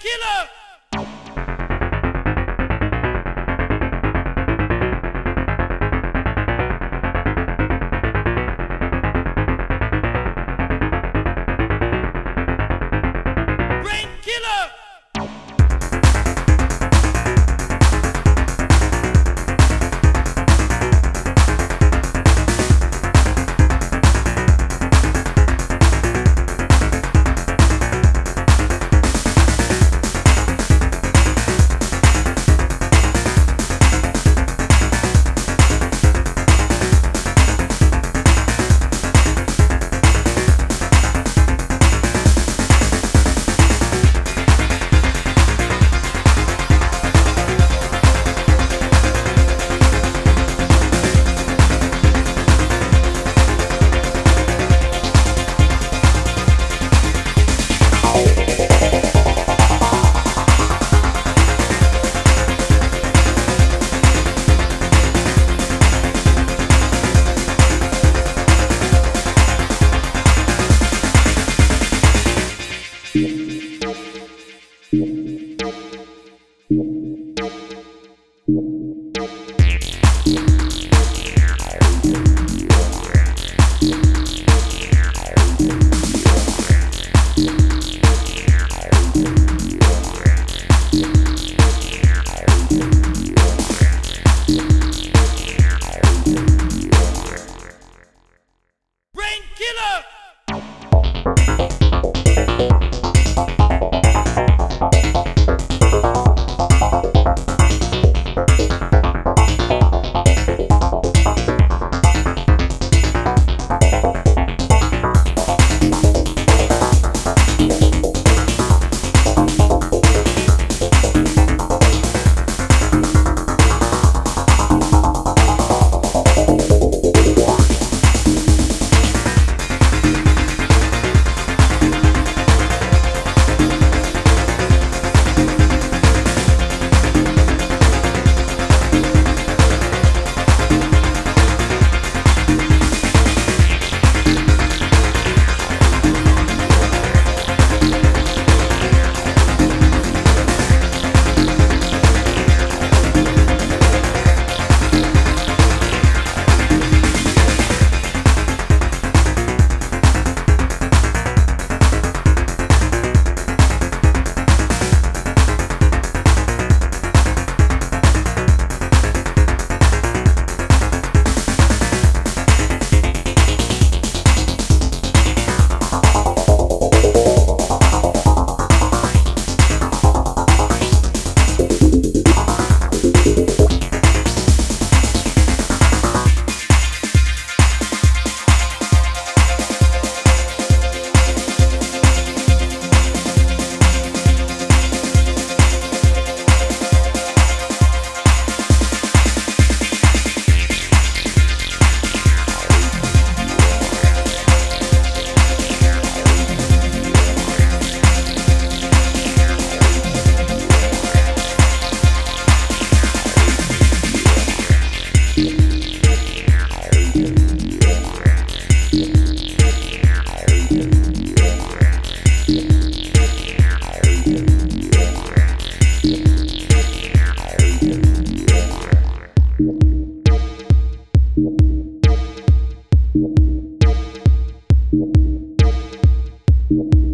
killer. You